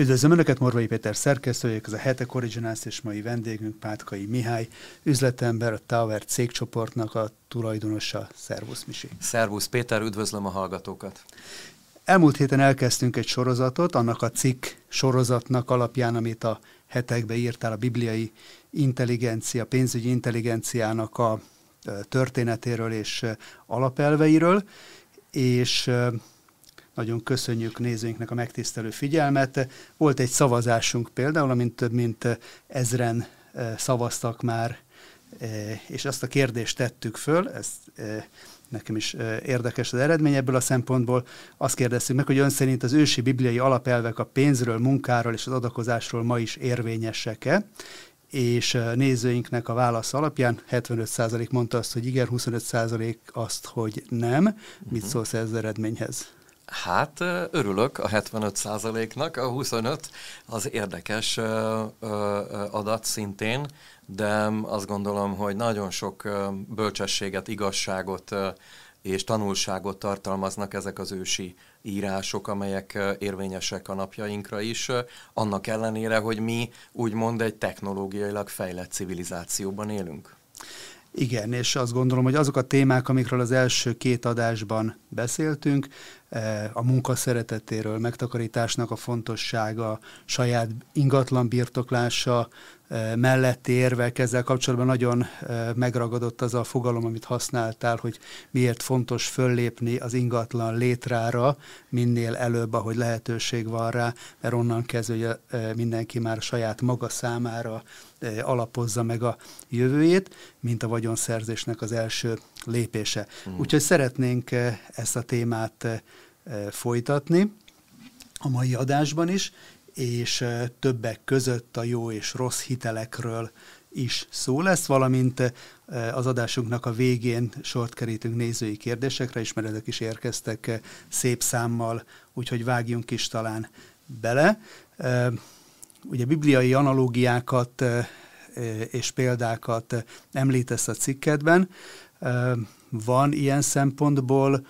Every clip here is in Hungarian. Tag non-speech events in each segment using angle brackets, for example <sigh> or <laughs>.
Üdvözlöm Önöket, Morvai Péter szerkesztőjük, ez a Hetek Originals és mai vendégünk Pátkai Mihály, üzletember, a Tower cégcsoportnak a tulajdonosa. Szervusz Misi. Szervusz Péter, üdvözlöm a hallgatókat. Elmúlt héten elkezdtünk egy sorozatot, annak a cikk sorozatnak alapján, amit a hetekbe írtál a bibliai intelligencia, pénzügyi intelligenciának a történetéről és alapelveiről, és nagyon köszönjük nézőinknek a megtisztelő figyelmet. Volt egy szavazásunk például, amint több mint ezren szavaztak már, és azt a kérdést tettük föl, ez nekem is érdekes az eredmény ebből a szempontból. Azt kérdeztük meg, hogy ön szerint az ősi bibliai alapelvek a pénzről, munkáról és az adakozásról ma is érvényesek-e? és nézőinknek a válasz alapján 75% mondta azt, hogy igen, 25% azt, hogy nem. Mit uh-huh. szólsz ez az eredményhez? Hát örülök a 75%-nak, a 25 az érdekes adat szintén, de azt gondolom, hogy nagyon sok bölcsességet, igazságot és tanulságot tartalmaznak ezek az ősi írások, amelyek érvényesek a napjainkra is, annak ellenére, hogy mi úgymond egy technológiailag fejlett civilizációban élünk. Igen, és azt gondolom, hogy azok a témák, amikről az első két adásban beszéltünk, eh, a munka szeretetéről, megtakarításnak a fontossága, saját ingatlan birtoklása, melletti érvek, ezzel kapcsolatban nagyon megragadott az a fogalom, amit használtál, hogy miért fontos föllépni az ingatlan létrára minél előbb, ahogy lehetőség van rá, mert onnan kezdve hogy mindenki már saját maga számára alapozza meg a jövőjét, mint a vagyonszerzésnek az első lépése. Mm. Úgyhogy szeretnénk ezt a témát folytatni a mai adásban is, és többek között a jó és rossz hitelekről is szó lesz, valamint az adásunknak a végén sort kerítünk nézői kérdésekre, és mert ezek is érkeztek szép számmal, úgyhogy vágjunk is talán bele. Ugye bibliai analógiákat és példákat említesz a cikkedben. Van ilyen szempontból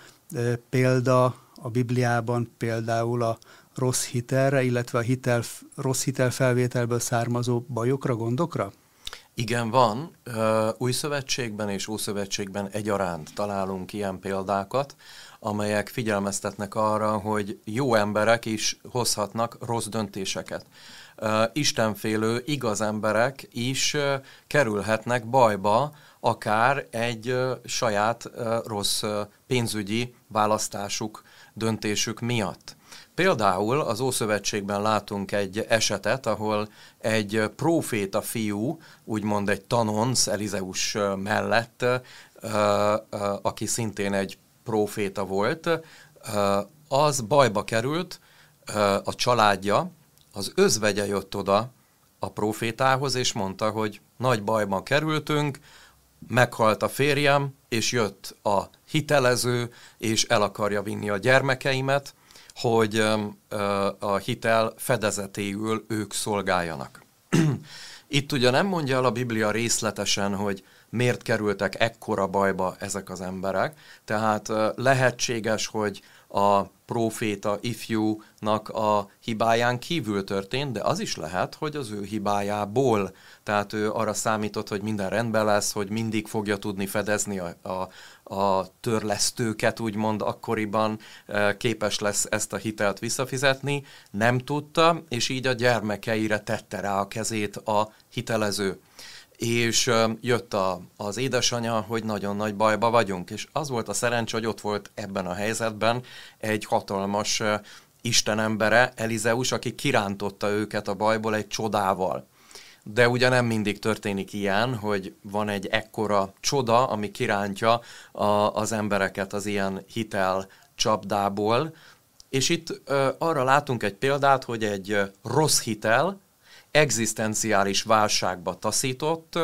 példa a Bibliában például a rossz hitelre, illetve a hitel, rossz hitelfelvételből származó bajokra, gondokra? Igen, van. Új szövetségben és Ószövetségben egyaránt találunk ilyen példákat, amelyek figyelmeztetnek arra, hogy jó emberek is hozhatnak rossz döntéseket. Istenfélő, igaz emberek is kerülhetnek bajba, akár egy saját rossz pénzügyi választásuk, döntésük miatt. Például az Ószövetségben látunk egy esetet, ahol egy próféta fiú, úgymond egy tanonc Elizeus mellett, aki szintén egy próféta volt, az bajba került, a családja, az özvegye jött oda a profétához, és mondta, hogy nagy bajban kerültünk, meghalt a férjem, és jött a hitelező, és el akarja vinni a gyermekeimet, hogy a hitel fedezetéül ők szolgáljanak. <clears throat> Itt ugye nem mondja el a Biblia részletesen, hogy miért kerültek ekkora bajba ezek az emberek, tehát lehetséges, hogy a proféta ifjúnak a hibáján kívül történt, de az is lehet, hogy az ő hibájából. Tehát ő arra számított, hogy minden rendben lesz, hogy mindig fogja tudni fedezni a, a, a törlesztőket, úgymond akkoriban e, képes lesz ezt a hitelt visszafizetni. Nem tudta, és így a gyermekeire tette rá a kezét a hitelező és jött a, az édesanyja, hogy nagyon nagy bajba vagyunk, és az volt a szerencsé, hogy ott volt ebben a helyzetben egy hatalmas istenembere, Elizeus, aki kirántotta őket a bajból egy csodával. De ugye nem mindig történik ilyen, hogy van egy ekkora csoda, ami kirántja a, az embereket az ilyen hitel csapdából, és itt ö, arra látunk egy példát, hogy egy rossz hitel, egzisztenciális válságba taszított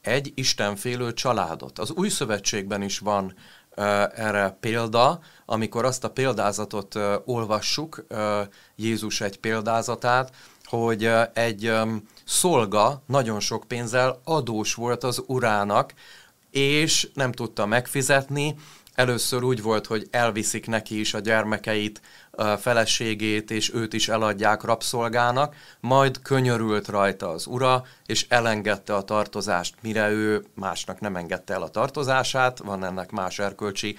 egy istenfélő családot. Az új szövetségben is van erre példa, amikor azt a példázatot olvassuk, Jézus egy példázatát, hogy egy szolga nagyon sok pénzzel adós volt az urának, és nem tudta megfizetni, Először úgy volt, hogy elviszik neki is a gyermekeit, a feleségét, és őt is eladják rabszolgának, majd könyörült rajta az ura, és elengedte a tartozást, mire ő másnak nem engedte el a tartozását, van ennek más erkölcsi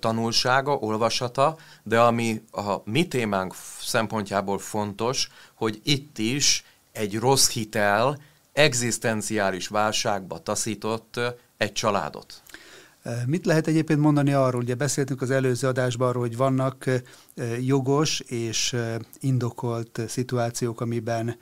tanulsága, olvasata, de ami a mi témánk szempontjából fontos, hogy itt is egy rossz hitel egzisztenciális válságba taszított egy családot. Mit lehet egyébként mondani arról, ugye beszéltünk az előző adásban arról, hogy vannak jogos és indokolt szituációk, amiben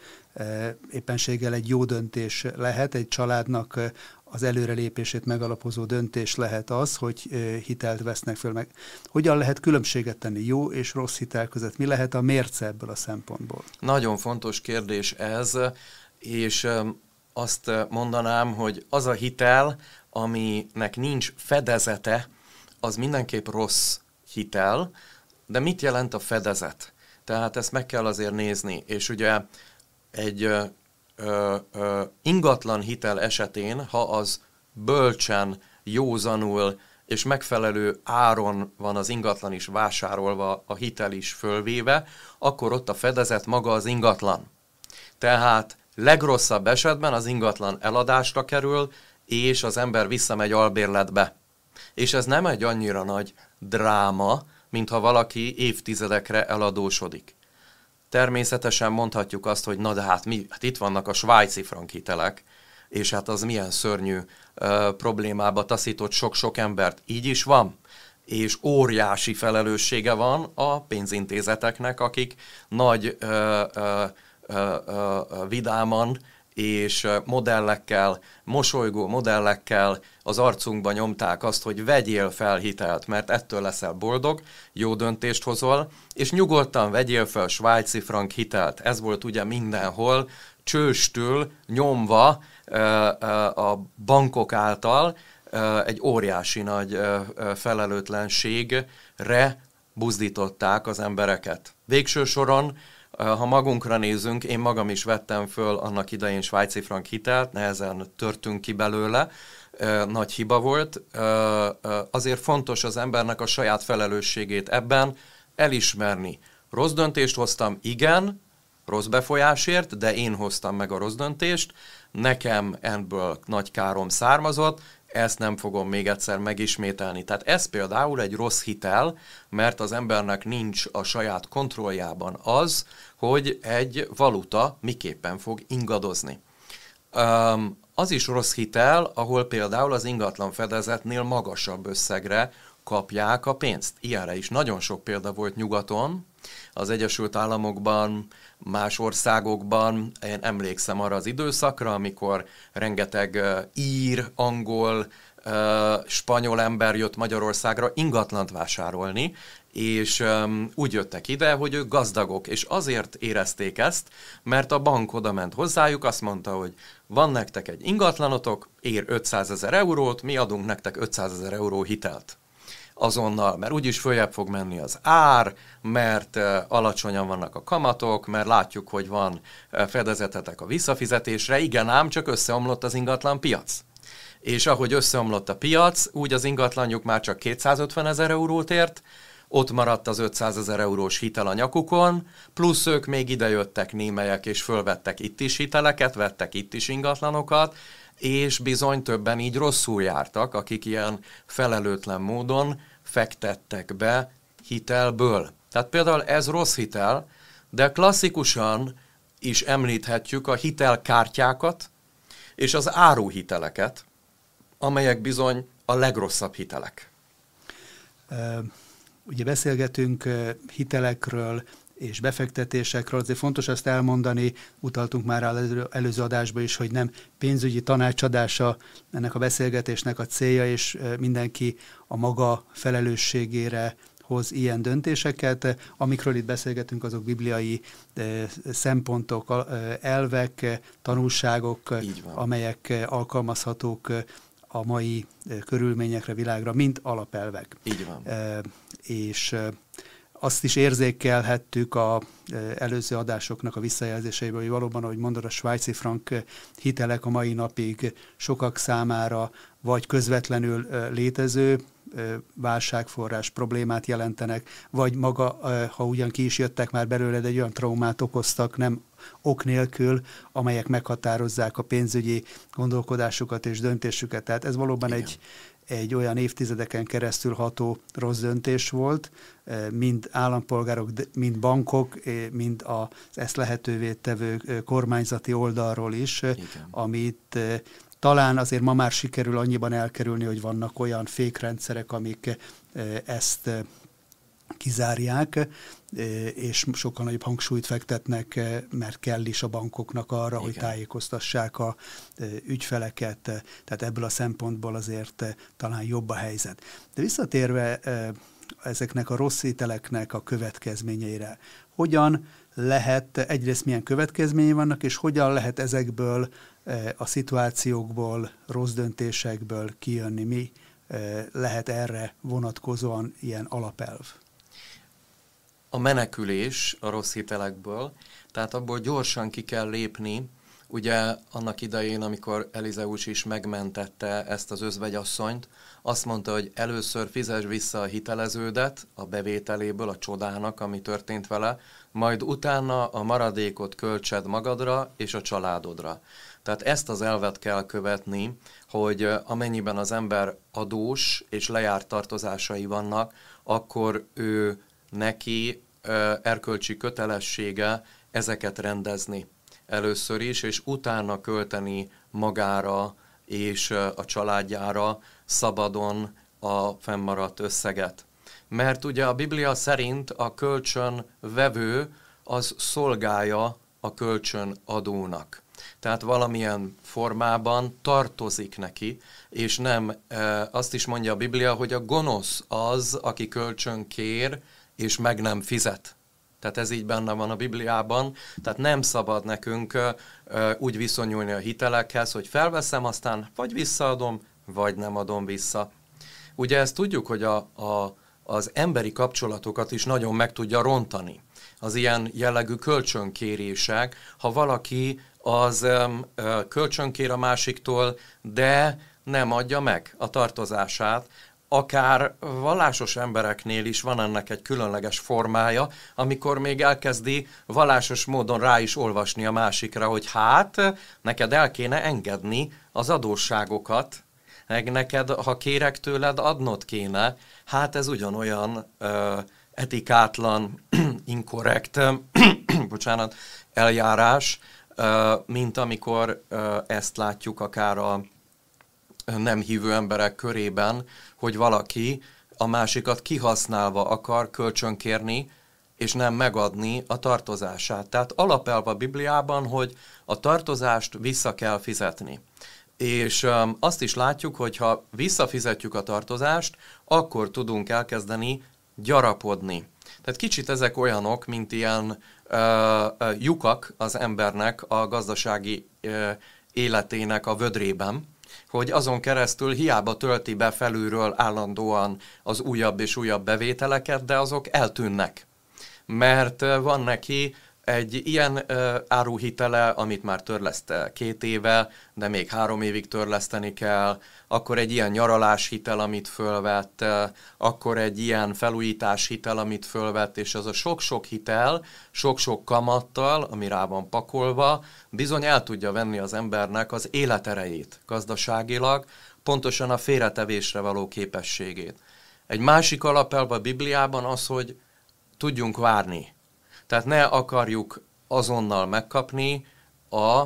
éppenséggel egy jó döntés lehet, egy családnak az előrelépését megalapozó döntés lehet az, hogy hitelt vesznek föl meg. Hogyan lehet különbséget tenni jó és rossz hitel között? Mi lehet a mérce ebből a szempontból? Nagyon fontos kérdés ez, és azt mondanám, hogy az a hitel, aminek nincs fedezete, az mindenképp rossz hitel, de mit jelent a fedezet? Tehát ezt meg kell azért nézni, és ugye egy ö, ö, ingatlan hitel esetén, ha az bölcsen, józanul és megfelelő áron van az ingatlan is vásárolva, a hitel is fölvéve, akkor ott a fedezet maga az ingatlan. Tehát legrosszabb esetben az ingatlan eladásra kerül, és az ember visszamegy albérletbe. És ez nem egy annyira nagy dráma, mintha valaki évtizedekre eladósodik. Természetesen mondhatjuk azt, hogy na de hát, mi, hát itt vannak a svájci frankhitelek, és hát az milyen szörnyű ö, problémába taszított sok-sok embert. Így is van. És óriási felelőssége van a pénzintézeteknek, akik nagy ö, ö, ö, ö, vidáman és modellekkel, mosolygó modellekkel az arcunkba nyomták azt, hogy vegyél fel hitelt, mert ettől leszel boldog, jó döntést hozol, és nyugodtan vegyél fel svájci frank hitelt. Ez volt ugye mindenhol, csőstül nyomva a bankok által egy óriási nagy felelőtlenségre buzdították az embereket. Végső soron ha magunkra nézünk, én magam is vettem föl annak idején svájci frank hitelt, nehezen törtünk ki belőle, nagy hiba volt. Azért fontos az embernek a saját felelősségét ebben elismerni. Rossz döntést hoztam, igen, rossz befolyásért, de én hoztam meg a rossz döntést, nekem ebből nagy károm származott, ezt nem fogom még egyszer megismételni. Tehát ez például egy rossz hitel, mert az embernek nincs a saját kontrolljában az, hogy egy valuta miképpen fog ingadozni. Um, az is rossz hitel, ahol például az ingatlan fedezetnél magasabb összegre kapják a pénzt. Ilyenre is nagyon sok példa volt nyugaton, az Egyesült Államokban, más országokban. Én emlékszem arra az időszakra, amikor rengeteg ír, angol, spanyol ember jött Magyarországra ingatlant vásárolni, és um, úgy jöttek ide, hogy ők gazdagok, és azért érezték ezt, mert a bank oda ment hozzájuk, azt mondta, hogy van nektek egy ingatlanotok, ér 500 ezer eurót, mi adunk nektek 500 ezer euró hitelt azonnal, mert úgyis följebb fog menni az ár, mert alacsonyan vannak a kamatok, mert látjuk, hogy van fedezetetek a visszafizetésre, igen ám, csak összeomlott az ingatlan piac. És ahogy összeomlott a piac, úgy az ingatlanjuk már csak 250 ezer eurót ért, ott maradt az 500 ezer eurós hitel a nyakukon, plusz ők még idejöttek némelyek, és fölvettek itt is hiteleket, vettek itt is ingatlanokat, és bizony többen így rosszul jártak, akik ilyen felelőtlen módon fektettek be hitelből. Tehát például ez rossz hitel, de klasszikusan is említhetjük a hitelkártyákat és az áruhiteleket, amelyek bizony a legrosszabb hitelek. Ugye beszélgetünk hitelekről, és befektetésekről. Azért fontos ezt elmondani, utaltunk már az előző adásban is, hogy nem pénzügyi tanácsadása ennek a beszélgetésnek a célja, és mindenki a maga felelősségére hoz ilyen döntéseket. Amikről itt beszélgetünk, azok bibliai szempontok, elvek, tanulságok, amelyek alkalmazhatók a mai körülményekre, világra, mint alapelvek. Így van. És azt is érzékelhettük a e, előző adásoknak a visszajelzéseiből, hogy valóban, ahogy mondod, a svájci frank hitelek a mai napig sokak számára vagy közvetlenül létező válságforrás problémát jelentenek, vagy maga, ha ugyan ki is jöttek már belőle, de egy olyan traumát okoztak, nem ok nélkül, amelyek meghatározzák a pénzügyi gondolkodásukat és döntésüket. Tehát ez valóban egy, egy olyan évtizedeken keresztül ható rossz döntés volt, mind állampolgárok, mind bankok, mind az ezt lehetővé tevő kormányzati oldalról is, Igen. amit talán azért ma már sikerül annyiban elkerülni, hogy vannak olyan fékrendszerek, amik ezt kizárják, és sokkal nagyobb hangsúlyt fektetnek, mert kell is a bankoknak arra, Igen. hogy tájékoztassák a ügyfeleket, tehát ebből a szempontból azért talán jobb a helyzet. De visszatérve ezeknek a rossz ételeknek a következményeire, hogyan lehet, egyrészt milyen következményei vannak, és hogyan lehet ezekből a szituációkból, rossz döntésekből kijönni, mi lehet erre vonatkozóan ilyen alapelv? A menekülés a rossz hitelekből, tehát abból gyorsan ki kell lépni, Ugye annak idején, amikor Elizeus is megmentette ezt az özvegyasszonyt, azt mondta, hogy először fizes vissza a hiteleződet a bevételéből, a csodának, ami történt vele, majd utána a maradékot költsed magadra és a családodra. Tehát ezt az elvet kell követni, hogy amennyiben az ember adós és lejárt tartozásai vannak, akkor ő neki erkölcsi kötelessége ezeket rendezni először is, és utána költeni magára és a családjára szabadon a fennmaradt összeget. Mert ugye a Biblia szerint a kölcsön vevő az szolgálja a kölcsön adónak. Tehát valamilyen formában tartozik neki, és nem, e, azt is mondja a Biblia, hogy a gonosz az, aki kölcsön kér, és meg nem fizet. Tehát ez így benne van a Bibliában, tehát nem szabad nekünk úgy viszonyulni a hitelekhez, hogy felveszem, aztán vagy visszaadom, vagy nem adom vissza. Ugye ezt tudjuk, hogy a, a, az emberi kapcsolatokat is nagyon meg tudja rontani. Az ilyen jellegű kölcsönkérések, ha valaki az um, kölcsönkér a másiktól, de nem adja meg a tartozását, akár vallásos embereknél is van ennek egy különleges formája, amikor még elkezdi vallásos módon rá is olvasni a másikra, hogy hát, neked el kéne engedni az adósságokat, meg neked, ha kérek tőled, adnod kéne, hát ez ugyanolyan ö, etikátlan, <clears throat> inkorrekt, <clears throat> bocsánat, eljárás, ö, mint amikor ö, ezt látjuk akár a nem hívő emberek körében, hogy valaki a másikat kihasználva akar kölcsönkérni, és nem megadni a tartozását. Tehát alapelv a Bibliában, hogy a tartozást vissza kell fizetni. És um, azt is látjuk, hogy ha visszafizetjük a tartozást, akkor tudunk elkezdeni gyarapodni. Tehát kicsit ezek olyanok, mint ilyen uh, uh, lyukak az embernek a gazdasági uh, életének a vödrében, hogy azon keresztül hiába tölti be felülről állandóan az újabb és újabb bevételeket, de azok eltűnnek. Mert van neki egy ilyen uh, áruhitele, amit már törleszte két éve, de még három évig törleszteni kell, akkor egy ilyen nyaralás hitel, amit fölvett, akkor egy ilyen felújítás hitel, amit fölvett, és az a sok-sok hitel, sok-sok kamattal, ami rá van pakolva, bizony el tudja venni az embernek az életerejét gazdaságilag, pontosan a félretevésre való képességét. Egy másik alapelv a Bibliában az, hogy tudjunk várni tehát ne akarjuk azonnal megkapni a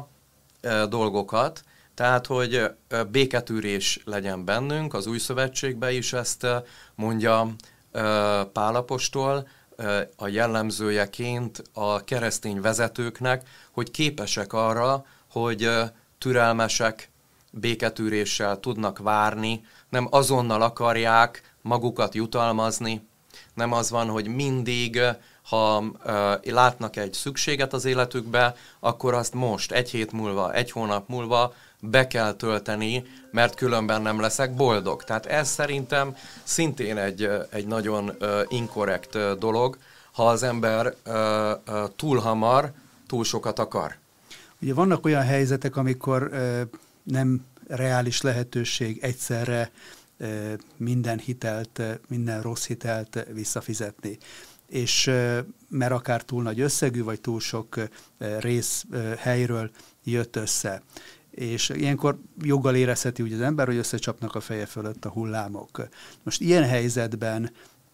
e, dolgokat, tehát, hogy e, béketűrés legyen bennünk, az új szövetségben is ezt mondja e, Pálapostól, e, a jellemzőjeként a keresztény vezetőknek, hogy képesek arra, hogy e, türelmesek, béketűréssel tudnak várni, nem azonnal akarják magukat jutalmazni, nem az van, hogy mindig ha uh, látnak egy szükséget az életükbe, akkor azt most, egy hét múlva, egy hónap múlva be kell tölteni, mert különben nem leszek boldog. Tehát ez szerintem szintén egy, egy nagyon uh, inkorrekt uh, dolog, ha az ember uh, uh, túl hamar, túl sokat akar. Ugye vannak olyan helyzetek, amikor uh, nem reális lehetőség egyszerre minden hitelt, minden rossz hitelt visszafizetni. És mert akár túl nagy összegű, vagy túl sok rész helyről jött össze. És ilyenkor joggal érezheti úgy az ember, hogy összecsapnak a feje fölött a hullámok. Most ilyen helyzetben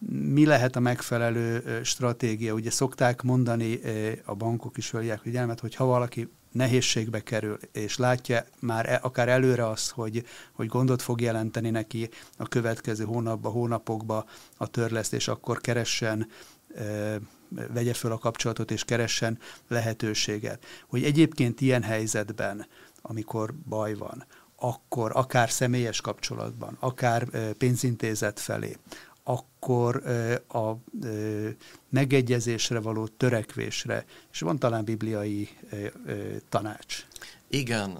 mi lehet a megfelelő stratégia? Ugye szokták mondani, a bankok is följák figyelmet, hogy ha valaki nehézségbe kerül, és látja már e, akár előre azt, hogy, hogy gondot fog jelenteni neki a következő hónapban, hónapokban a törlesztés, akkor keressen vegye föl a kapcsolatot és keressen lehetőséget. Hogy egyébként ilyen helyzetben, amikor baj van, akkor akár személyes kapcsolatban, akár pénzintézet felé, akkor a megegyezésre való törekvésre, és van talán bibliai tanács. Igen,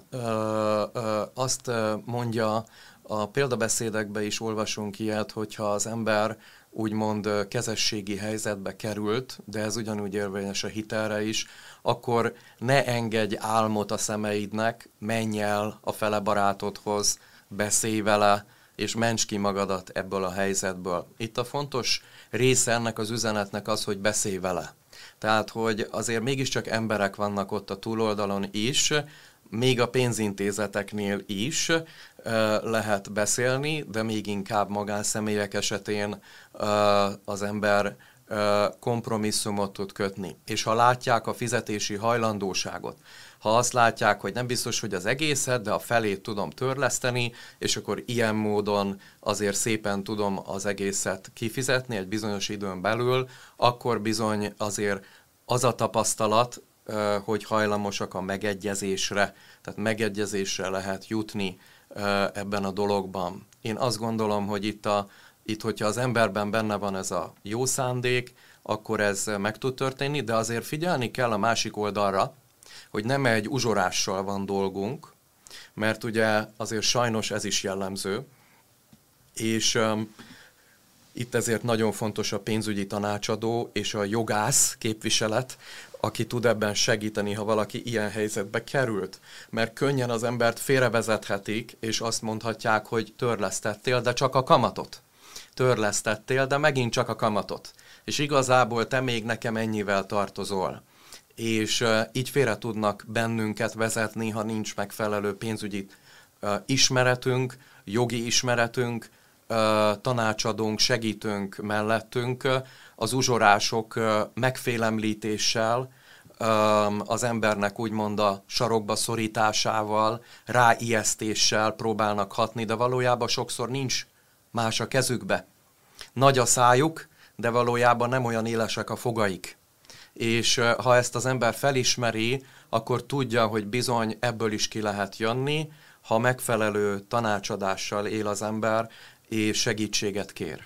azt mondja, a példabeszédekbe is olvasunk ilyet, hogyha az ember úgymond kezességi helyzetbe került, de ez ugyanúgy érvényes a hitelre is, akkor ne engedj álmot a szemeidnek, menj el a fele barátodhoz, beszélj vele, és ments ki magadat ebből a helyzetből. Itt a fontos része ennek az üzenetnek az, hogy beszélj vele. Tehát, hogy azért mégiscsak emberek vannak ott a túloldalon is, még a pénzintézeteknél is lehet beszélni, de még inkább magánszemélyek esetén az ember kompromisszumot tud kötni. És ha látják a fizetési hajlandóságot, ha azt látják, hogy nem biztos, hogy az egészet, de a felét tudom törleszteni, és akkor ilyen módon azért szépen tudom az egészet kifizetni egy bizonyos időn belül, akkor bizony azért az a tapasztalat, hogy hajlamosak a megegyezésre, tehát megegyezésre lehet jutni ebben a dologban. Én azt gondolom, hogy itt, a, itt hogyha az emberben benne van ez a jó szándék, akkor ez meg tud történni, de azért figyelni kell a másik oldalra, hogy nem egy uzsorással van dolgunk, mert ugye azért sajnos ez is jellemző, és um, itt ezért nagyon fontos a pénzügyi tanácsadó és a jogász képviselet, aki tud ebben segíteni, ha valaki ilyen helyzetbe került. Mert könnyen az embert félrevezethetik, és azt mondhatják, hogy törlesztettél, de csak a kamatot. Törlesztettél, de megint csak a kamatot. És igazából te még nekem ennyivel tartozol és így félre tudnak bennünket vezetni, ha nincs megfelelő pénzügyi ismeretünk, jogi ismeretünk, tanácsadónk, segítünk mellettünk, az uzsorások megfélemlítéssel, az embernek úgymond a sarokba szorításával, ráijesztéssel próbálnak hatni, de valójában sokszor nincs más a kezükbe. Nagy a szájuk, de valójában nem olyan élesek a fogaik és ha ezt az ember felismeri, akkor tudja, hogy bizony ebből is ki lehet jönni, ha megfelelő tanácsadással él az ember, és segítséget kér.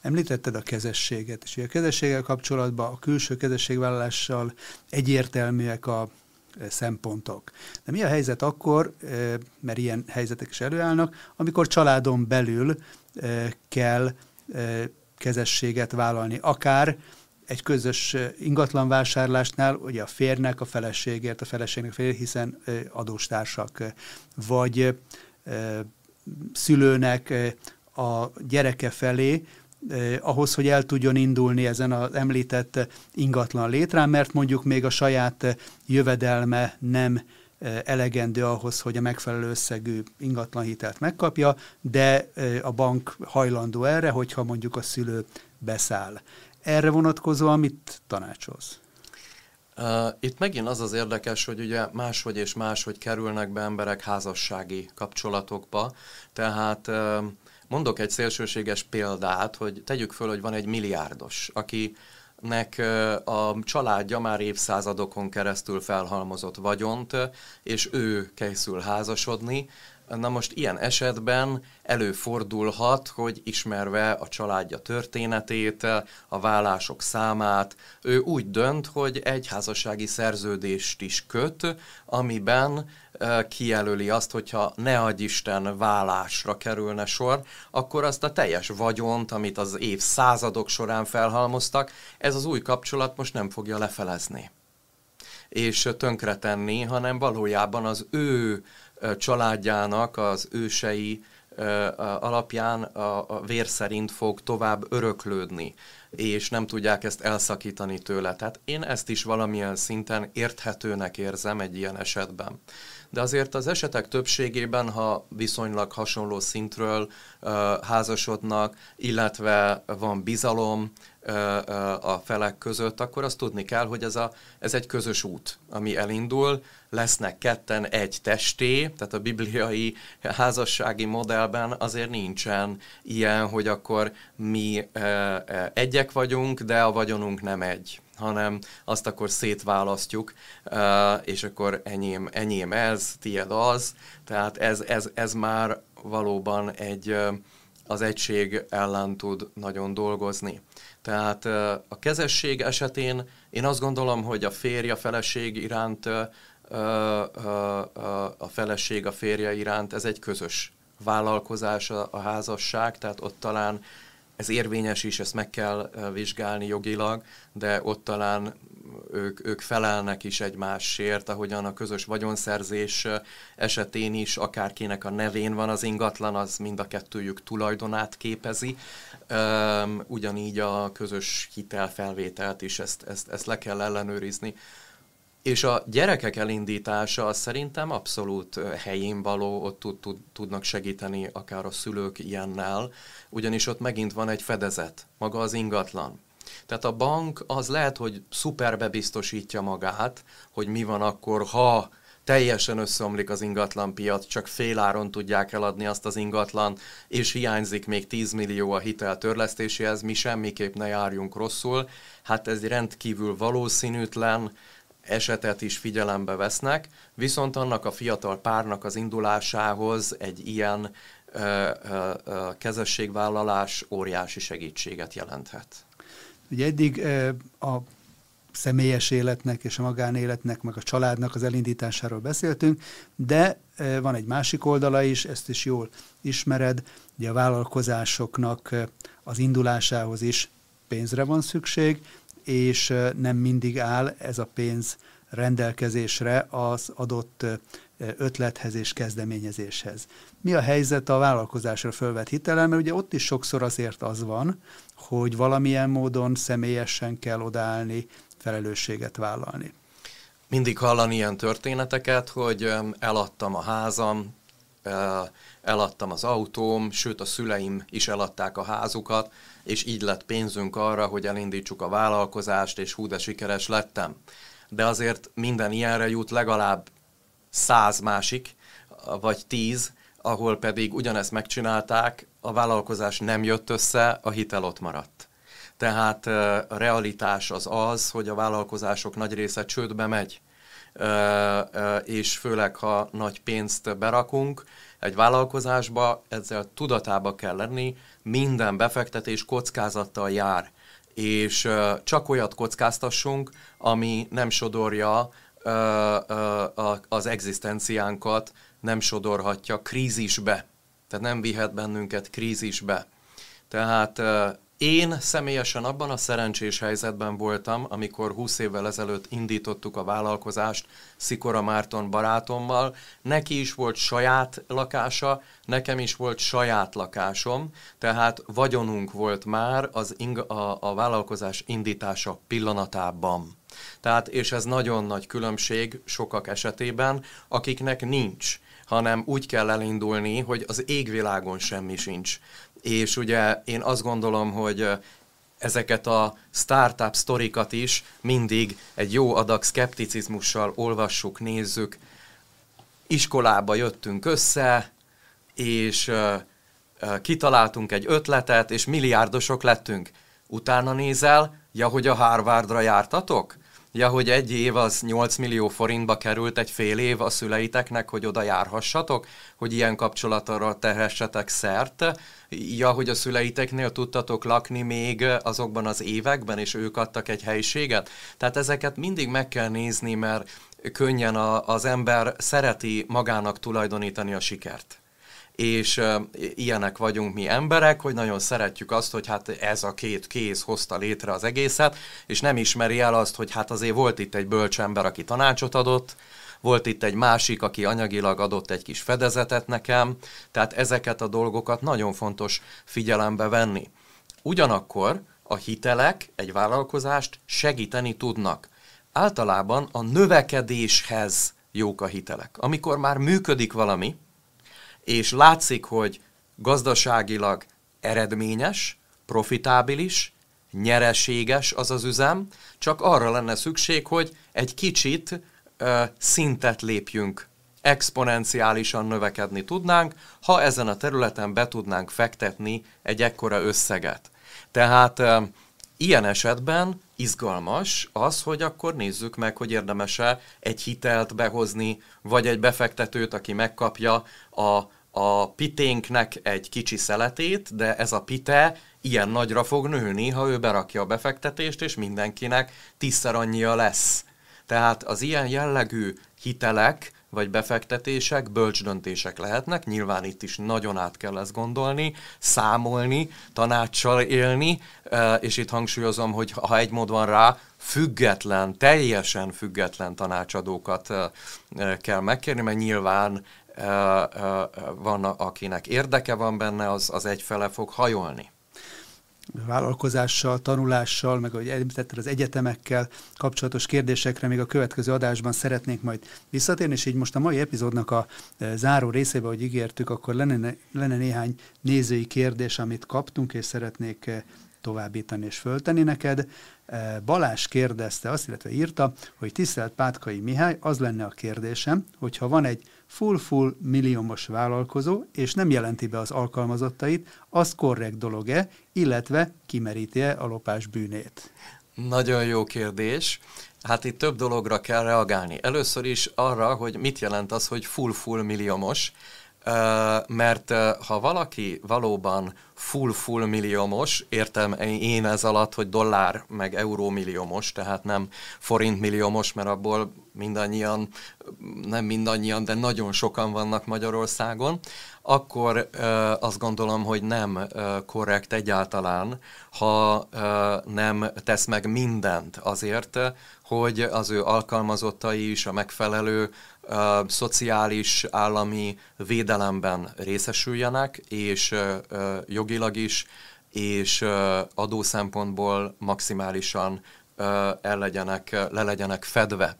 Említetted a kezességet, és a kezességgel kapcsolatban a külső kezességvállalással egyértelműek a szempontok. De mi a helyzet akkor, mert ilyen helyzetek is előállnak, amikor családon belül kell kezességet vállalni, akár egy közös ingatlanvásárlásnál ugye a férnek a feleségért, a feleségnek fél, hiszen adóstársak, vagy szülőnek a gyereke felé, ahhoz, hogy el tudjon indulni ezen az említett ingatlan létrán, mert mondjuk még a saját jövedelme nem elegendő ahhoz, hogy a megfelelő összegű ingatlanhitelt megkapja, de a bank hajlandó erre, hogyha mondjuk a szülő beszáll. Erre vonatkozóan mit tanácsolsz? Itt megint az az érdekes, hogy ugye máshogy és máshogy kerülnek be emberek házassági kapcsolatokba. Tehát mondok egy szélsőséges példát, hogy tegyük föl, hogy van egy milliárdos, akinek a családja már évszázadokon keresztül felhalmozott vagyont, és ő készül házasodni, Na most ilyen esetben előfordulhat, hogy ismerve a családja történetét, a vállások számát, ő úgy dönt, hogy egy házassági szerződést is köt, amiben kijelöli azt, hogyha ne adj Isten vállásra kerülne sor, akkor azt a teljes vagyont, amit az évszázadok során felhalmoztak, ez az új kapcsolat most nem fogja lefelezni. és tönkretenni, hanem valójában az ő családjának az ősei alapján a vér szerint fog tovább öröklődni, és nem tudják ezt elszakítani tőle. Tehát én ezt is valamilyen szinten érthetőnek érzem egy ilyen esetben de azért az esetek többségében, ha viszonylag hasonló szintről házasodnak, illetve van bizalom a felek között, akkor azt tudni kell, hogy ez, a, ez egy közös út, ami elindul, lesznek ketten egy testé, tehát a bibliai házassági modellben azért nincsen ilyen, hogy akkor mi egyek vagyunk, de a vagyonunk nem egy hanem azt akkor szétválasztjuk, és akkor enyém, enyém ez, tied az. Tehát ez, ez, ez már valóban egy, az egység ellen tud nagyon dolgozni. Tehát a kezesség esetén én azt gondolom, hogy a férj a feleség iránt, a feleség a férje iránt, ez egy közös vállalkozás a, házasság, tehát ott talán ez érvényes is, ezt meg kell vizsgálni jogilag, de ott talán ők, ők felelnek is egymásért, ahogyan a közös vagyonszerzés esetén is, akárkinek a nevén van az ingatlan, az mind a kettőjük tulajdonát képezi. Ugyanígy a közös hitelfelvételt is, ezt, ezt, ezt le kell ellenőrizni. És a gyerekek elindítása az szerintem abszolút helyén való, ott tud, tud, tudnak segíteni akár a szülők ilyennel, ugyanis ott megint van egy fedezet, maga az ingatlan. Tehát a bank az lehet, hogy szuperbe biztosítja magát, hogy mi van akkor, ha teljesen összeomlik az ingatlan piac, csak féláron tudják eladni azt az ingatlan, és hiányzik még 10 millió a hitel törlesztéséhez, mi semmiképp ne járjunk rosszul. Hát ez rendkívül valószínűtlen, esetet is figyelembe vesznek, viszont annak a fiatal párnak az indulásához egy ilyen ö, ö, ö, kezességvállalás óriási segítséget jelenthet. Ugye eddig a személyes életnek és a magánéletnek, meg a családnak az elindításáról beszéltünk, de van egy másik oldala is, ezt is jól ismered, ugye a vállalkozásoknak az indulásához is pénzre van szükség, és nem mindig áll ez a pénz rendelkezésre az adott ötlethez és kezdeményezéshez. Mi a helyzet a vállalkozásra fölvett hitellel, mert ugye ott is sokszor azért az van, hogy valamilyen módon személyesen kell odállni, felelősséget vállalni. Mindig hallani ilyen történeteket, hogy eladtam a házam, eladtam az autóm, sőt a szüleim is eladták a házukat, és így lett pénzünk arra, hogy elindítsuk a vállalkozást, és hú, de sikeres lettem. De azért minden ilyenre jut legalább száz másik, vagy tíz, ahol pedig ugyanezt megcsinálták, a vállalkozás nem jött össze, a hitel ott maradt. Tehát a realitás az az, hogy a vállalkozások nagy része csődbe megy, és főleg, ha nagy pénzt berakunk egy vállalkozásba, ezzel tudatába kell lenni, minden befektetés kockázattal jár, és csak olyat kockáztassunk, ami nem sodorja az egzisztenciánkat, nem sodorhatja krízisbe, tehát nem vihet bennünket krízisbe. Tehát én személyesen abban a szerencsés helyzetben voltam, amikor 20 évvel ezelőtt indítottuk a vállalkozást Szikora Márton barátommal. Neki is volt saját lakása, nekem is volt saját lakásom, tehát vagyonunk volt már az ing- a, a vállalkozás indítása pillanatában. Tehát, és ez nagyon nagy különbség sokak esetében, akiknek nincs hanem úgy kell elindulni, hogy az égvilágon semmi sincs és ugye én azt gondolom, hogy ezeket a startup sztorikat is mindig egy jó adag szkepticizmussal olvassuk, nézzük. Iskolába jöttünk össze, és kitaláltunk egy ötletet, és milliárdosok lettünk. Utána nézel, ja, hogy a Harvardra jártatok? Ja, hogy egy év az 8 millió forintba került egy fél év a szüleiteknek, hogy oda járhassatok, hogy ilyen kapcsolatra tehessetek szert. Ja, hogy a szüleiteknél tudtatok lakni még azokban az években, és ők adtak egy helyiséget. Tehát ezeket mindig meg kell nézni, mert könnyen a, az ember szereti magának tulajdonítani a sikert és ilyenek vagyunk mi emberek, hogy nagyon szeretjük azt, hogy hát ez a két kéz hozta létre az egészet, és nem ismeri el azt, hogy hát azért volt itt egy bölcsember, aki tanácsot adott, volt itt egy másik, aki anyagilag adott egy kis fedezetet nekem, tehát ezeket a dolgokat nagyon fontos figyelembe venni. Ugyanakkor a hitelek egy vállalkozást segíteni tudnak. Általában a növekedéshez jók a hitelek. Amikor már működik valami, és látszik, hogy gazdaságilag eredményes, profitábilis, nyereséges az az üzem, csak arra lenne szükség, hogy egy kicsit ö, szintet lépjünk, exponenciálisan növekedni tudnánk, ha ezen a területen be tudnánk fektetni egy ekkora összeget. Tehát ö, ilyen esetben izgalmas az, hogy akkor nézzük meg, hogy érdemese egy hitelt behozni, vagy egy befektetőt, aki megkapja a, a piténknek egy kicsi szeletét, de ez a pite ilyen nagyra fog nőni, ha ő berakja a befektetést, és mindenkinek tízszer annyia lesz. Tehát az ilyen jellegű hitelek vagy befektetések bölcs döntések lehetnek. Nyilván itt is nagyon át kell ezt gondolni, számolni, tanácssal élni, és itt hangsúlyozom, hogy ha egy mód van rá, független, teljesen független tanácsadókat kell megkérni, mert nyilván van, akinek érdeke van benne, az, az egyfele fog hajolni vállalkozással, tanulással, meg ahogy említetted az egyetemekkel kapcsolatos kérdésekre még a következő adásban szeretnék majd visszatérni, és így most a mai epizódnak a e, záró részébe, hogy ígértük, akkor lenne, lenne néhány nézői kérdés, amit kaptunk, és szeretnék e, továbbítani és föltenni neked. E, Balás kérdezte azt, illetve írta, hogy tisztelt Pátkai Mihály, az lenne a kérdésem, hogyha van egy full-full milliómos vállalkozó, és nem jelenti be az alkalmazottait, az korrekt dolog-e, illetve kimeríti-e a lopás bűnét? Nagyon jó kérdés. Hát itt több dologra kell reagálni. Először is arra, hogy mit jelent az, hogy full-full milliómos, mert ha valaki valóban full-full milliómos, értem én ez alatt, hogy dollár meg euró milliómos, tehát nem forint milliómos, mert abból mindannyian, nem mindannyian, de nagyon sokan vannak Magyarországon, akkor ö, azt gondolom, hogy nem ö, korrekt egyáltalán, ha nem tesz meg mindent azért, hogy az ő alkalmazottai is a megfelelő szociális állami védelemben részesüljenek, és jogilag is, és ö, adó szempontból maximálisan ö, el legyenek, le legyenek fedve.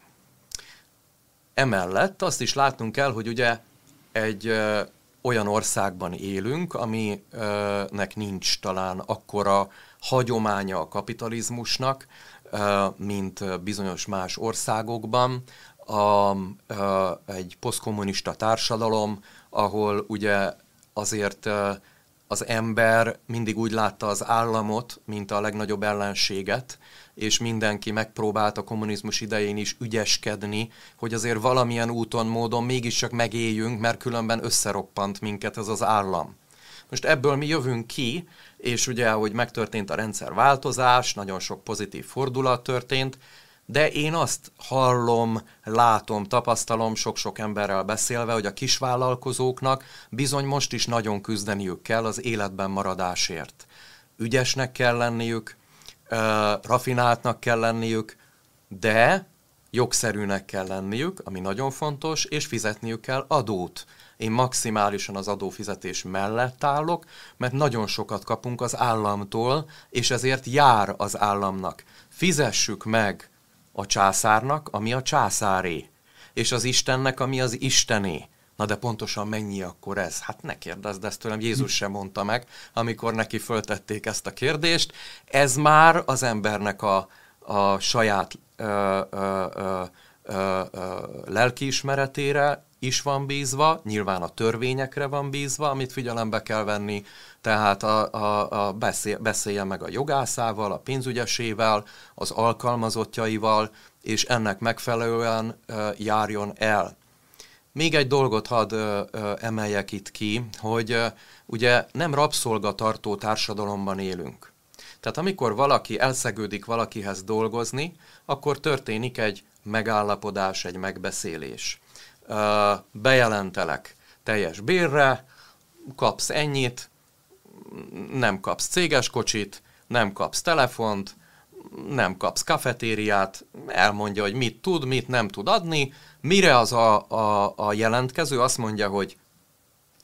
Emellett azt is látnunk kell, hogy ugye egy olyan országban élünk, aminek nincs talán akkora hagyománya a kapitalizmusnak, mint bizonyos más országokban. A, egy posztkommunista társadalom, ahol ugye azért az ember mindig úgy látta az államot, mint a legnagyobb ellenséget, és mindenki megpróbált a kommunizmus idején is ügyeskedni, hogy azért valamilyen úton, módon mégiscsak megéljünk, mert különben összeroppant minket ez az állam. Most ebből mi jövünk ki, és ugye, hogy megtörtént a rendszerváltozás, nagyon sok pozitív fordulat történt, de én azt hallom, látom, tapasztalom sok-sok emberrel beszélve, hogy a kisvállalkozóknak bizony most is nagyon küzdeniük kell az életben maradásért. Ügyesnek kell lenniük, rafináltnak kell lenniük, de jogszerűnek kell lenniük, ami nagyon fontos, és fizetniük kell adót. Én maximálisan az adófizetés mellett állok, mert nagyon sokat kapunk az államtól, és ezért jár az államnak. Fizessük meg a császárnak, ami a császáré, és az Istennek, ami az Istené. Na de pontosan mennyi akkor ez? Hát ne kérdezd ezt tőlem, Jézus sem mondta meg, amikor neki föltették ezt a kérdést. Ez már az embernek a, a saját ö, ö, ö, ö, ö, lelkiismeretére is van bízva, nyilván a törvényekre van bízva, amit figyelembe kell venni, tehát a, a, a beszél, beszéljen meg a jogászával, a pénzügyesével, az alkalmazottjaival, és ennek megfelelően ö, járjon el. Még egy dolgot hadd emeljek itt ki, hogy ugye nem rabszolgatartó társadalomban élünk. Tehát amikor valaki elszegődik valakihez dolgozni, akkor történik egy megállapodás, egy megbeszélés. Bejelentelek teljes bérre, kapsz ennyit, nem kapsz céges kocsit, nem kapsz telefont, nem kapsz kafetériát, elmondja, hogy mit tud, mit nem tud adni, mire az a, a, a jelentkező azt mondja, hogy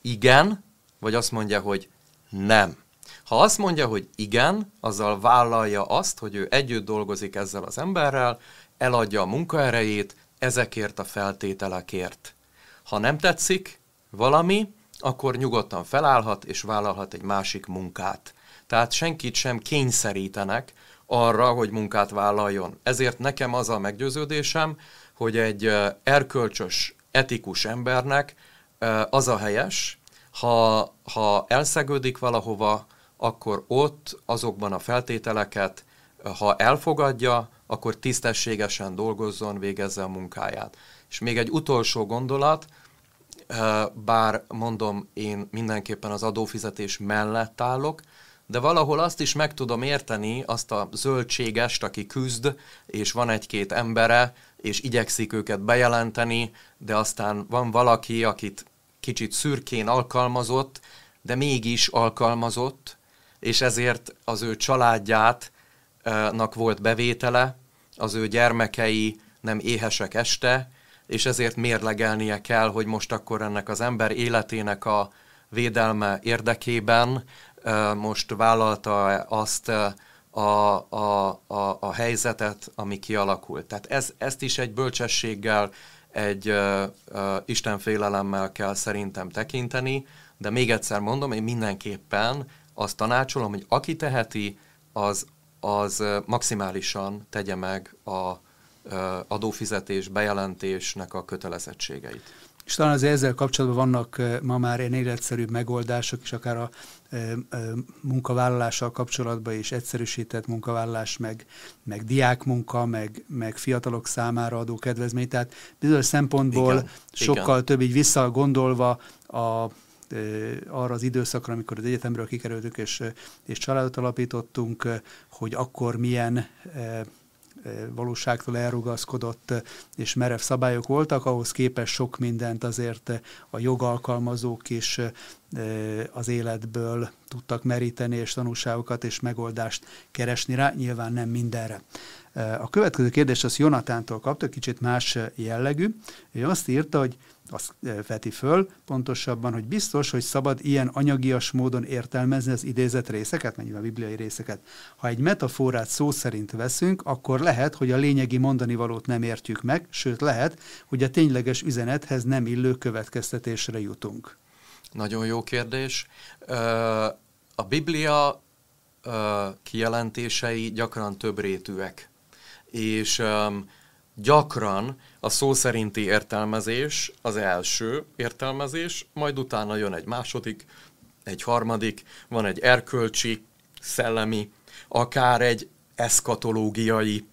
igen, vagy azt mondja, hogy nem. Ha azt mondja, hogy igen, azzal vállalja azt, hogy ő együtt dolgozik ezzel az emberrel, eladja a munkaerejét ezekért a feltételekért. Ha nem tetszik valami, akkor nyugodtan felállhat és vállalhat egy másik munkát. Tehát senkit sem kényszerítenek arra, hogy munkát vállaljon. Ezért nekem az a meggyőződésem, hogy egy erkölcsös, etikus embernek az a helyes, ha, ha elszegődik valahova, akkor ott azokban a feltételeket, ha elfogadja, akkor tisztességesen dolgozzon, végezze a munkáját. És még egy utolsó gondolat, bár mondom, én mindenképpen az adófizetés mellett állok, de valahol azt is meg tudom érteni, azt a zöldségest, aki küzd, és van egy-két embere, és igyekszik őket bejelenteni, de aztán van valaki, akit kicsit szürkén alkalmazott, de mégis alkalmazott, és ezért az ő családjának volt bevétele, az ő gyermekei nem éhesek este, és ezért mérlegelnie kell, hogy most akkor ennek az ember életének a védelme érdekében most vállalta azt a, a, a, a helyzetet, ami kialakult. Tehát ez, ezt is egy bölcsességgel, egy uh, uh, istenfélelemmel kell szerintem tekinteni, de még egyszer mondom, én mindenképpen azt tanácsolom, hogy aki teheti, az, az maximálisan tegye meg a adófizetés, bejelentésnek a kötelezettségeit. És talán az ezzel kapcsolatban vannak ma már ilyen életszerűbb megoldások is, akár a munkavállalással kapcsolatban is egyszerűsített munkavállalás, meg, meg diákmunka, meg, meg fiatalok számára adó kedvezmény. Tehát bizonyos szempontból igen, sokkal igen. több így visszagondolva a arra az időszakra, amikor az egyetemről kikerültük és, és családot alapítottunk, hogy akkor milyen valóságtól elrugaszkodott és merev szabályok voltak, ahhoz képest sok mindent azért a jogalkalmazók is az életből tudtak meríteni, és tanulságokat és megoldást keresni rá, nyilván nem mindenre. A következő kérdés az Jonatántól kapta, kicsit más jellegű. Ő azt írta, hogy azt veti föl pontosabban, hogy biztos, hogy szabad ilyen anyagias módon értelmezni az idézett részeket, mennyivel a bibliai részeket. Ha egy metaforát szó szerint veszünk, akkor lehet, hogy a lényegi mondani valót nem értjük meg, sőt lehet, hogy a tényleges üzenethez nem illő következtetésre jutunk. Nagyon jó kérdés. A Biblia kijelentései gyakran többrétűek, és gyakran a szó szerinti értelmezés az első értelmezés, majd utána jön egy második, egy harmadik, van egy erkölcsi, szellemi, akár egy eszkatológiai,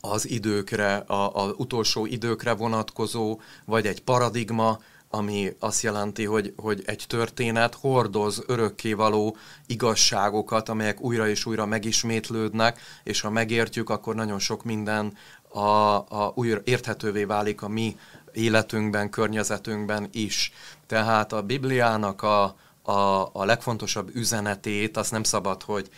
az időkre, az utolsó időkre vonatkozó, vagy egy paradigma, ami azt jelenti, hogy, hogy egy történet hordoz örökkévaló igazságokat, amelyek újra és újra megismétlődnek, és ha megértjük, akkor nagyon sok minden a, a újra érthetővé válik a mi életünkben, környezetünkben is. Tehát a Bibliának a, a, a legfontosabb üzenetét azt nem szabad, hogy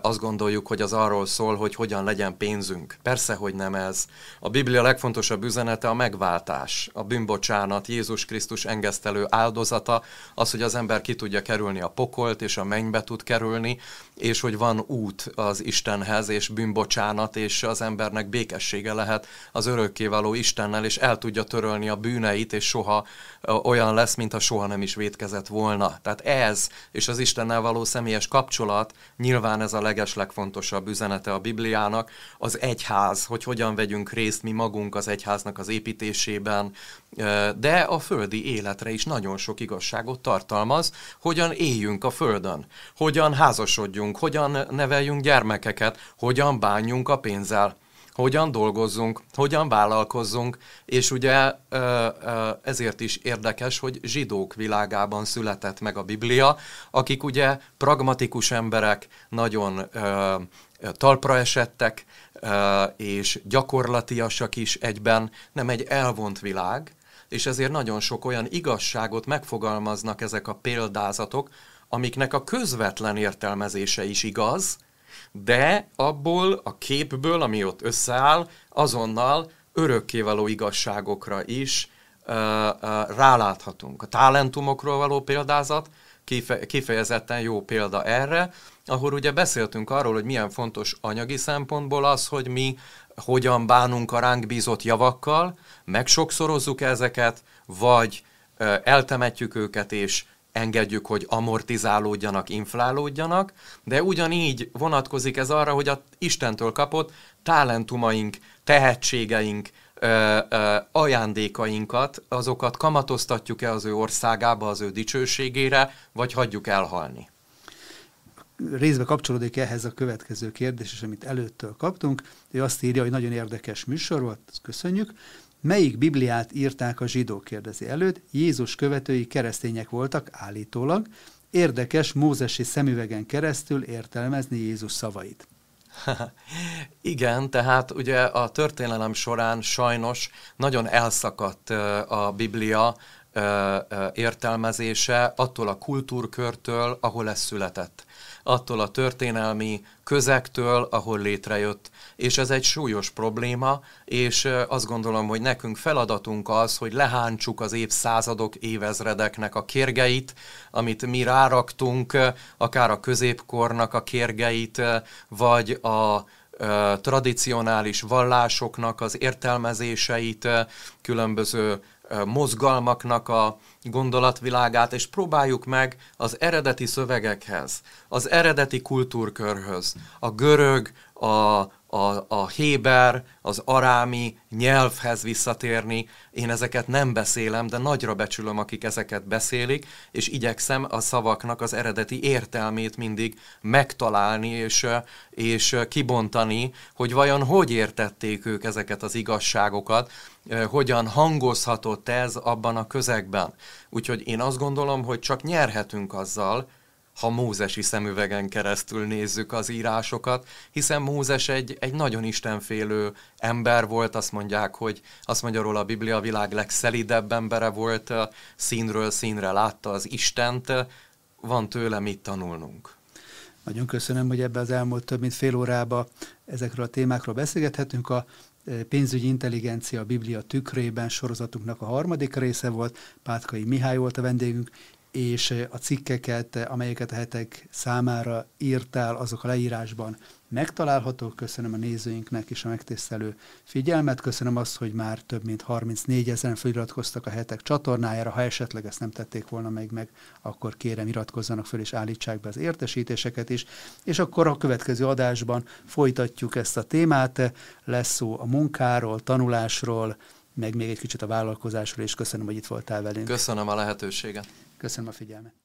azt gondoljuk, hogy az arról szól, hogy hogyan legyen pénzünk. Persze, hogy nem ez. A Biblia legfontosabb üzenete a megváltás, a bűnbocsánat, Jézus Krisztus engesztelő áldozata, az, hogy az ember ki tudja kerülni a pokolt, és a mennybe tud kerülni, és hogy van út az Istenhez, és bűnbocsánat, és az embernek békessége lehet az örökkévaló Istennel, és el tudja törölni a bűneit, és soha olyan lesz, mintha soha nem is vétkezett volna. Tehát ez, és az Istennel való személyes kapcsolat nyilván ez a leges legfontosabb üzenete a Bibliának, az egyház, hogy hogyan vegyünk részt mi magunk az egyháznak az építésében, de a földi életre is nagyon sok igazságot tartalmaz, hogyan éljünk a földön, hogyan házasodjunk, hogyan neveljünk gyermekeket, hogyan bánjunk a pénzzel hogyan dolgozzunk, hogyan vállalkozzunk, és ugye ezért is érdekes, hogy zsidók világában született meg a Biblia, akik ugye pragmatikus emberek, nagyon talpra esettek, és gyakorlatiasak is egyben, nem egy elvont világ, és ezért nagyon sok olyan igazságot megfogalmaznak ezek a példázatok, amiknek a közvetlen értelmezése is igaz, de abból a képből, ami ott összeáll, azonnal örökkévaló igazságokra is uh, uh, ráláthatunk. A talentumokról való példázat kife, kifejezetten jó példa erre, ahol ugye beszéltünk arról, hogy milyen fontos anyagi szempontból az, hogy mi hogyan bánunk a ránk bízott javakkal, megsokszorozzuk ezeket, vagy eltemetjük őket, és engedjük, hogy amortizálódjanak, inflálódjanak, de ugyanígy vonatkozik ez arra, hogy a Istentől kapott talentumaink, tehetségeink, ö, ö, ajándékainkat, azokat kamatoztatjuk-e az ő országába, az ő dicsőségére, vagy hagyjuk elhalni? Részbe kapcsolódik ehhez a következő kérdés, és amit előttől kaptunk. Ő azt írja, hogy nagyon érdekes műsor volt, köszönjük. Melyik Bibliát írták a zsidók, kérdezi előtt. Jézus követői keresztények voltak állítólag. Érdekes mózesi szemüvegen keresztül értelmezni Jézus szavait. <laughs> Igen, tehát ugye a történelem során sajnos nagyon elszakadt a Biblia értelmezése attól a kultúrkörtől, ahol ez született attól a történelmi közektől, ahol létrejött. És ez egy súlyos probléma, és azt gondolom, hogy nekünk feladatunk az, hogy lehántsuk az évszázadok, évezredeknek a kérgeit, amit mi ráraktunk, akár a középkornak a kérgeit, vagy a tradicionális vallásoknak az értelmezéseit, különböző mozgalmaknak a gondolatvilágát, és próbáljuk meg az eredeti szövegekhez, az eredeti kultúrkörhöz, a görög, a, a, a héber, az arámi nyelvhez visszatérni. Én ezeket nem beszélem, de nagyra becsülöm, akik ezeket beszélik, és igyekszem a szavaknak az eredeti értelmét mindig megtalálni és, és kibontani, hogy vajon hogy értették ők ezeket az igazságokat, hogyan hangozhatott ez abban a közegben. Úgyhogy én azt gondolom, hogy csak nyerhetünk azzal, ha mózesi szemüvegen keresztül nézzük az írásokat, hiszen Mózes egy, egy nagyon istenfélő ember volt, azt mondják, hogy azt mondja róla a Biblia, világ legszelidebb embere volt, színről színre látta az Istent, van tőle mit tanulnunk. Nagyon köszönöm, hogy ebbe az elmúlt több mint fél órába ezekről a témákról beszélgethetünk. A pénzügyi intelligencia a Biblia tükrében sorozatunknak a harmadik része volt. Pátkai Mihály volt a vendégünk, és a cikkeket, amelyeket a hetek számára írtál, azok a leírásban megtalálhatók. Köszönöm a nézőinknek is a megtisztelő figyelmet. Köszönöm azt, hogy már több mint 34 ezeren feliratkoztak a hetek csatornájára. Ha esetleg ezt nem tették volna meg, meg akkor kérem iratkozzanak föl és állítsák be az értesítéseket is. És akkor a következő adásban folytatjuk ezt a témát. Lesz szó a munkáról, tanulásról, meg még egy kicsit a vállalkozásról, és köszönöm, hogy itt voltál velünk. Köszönöm a lehetőséget. Köszönöm a figyelmet.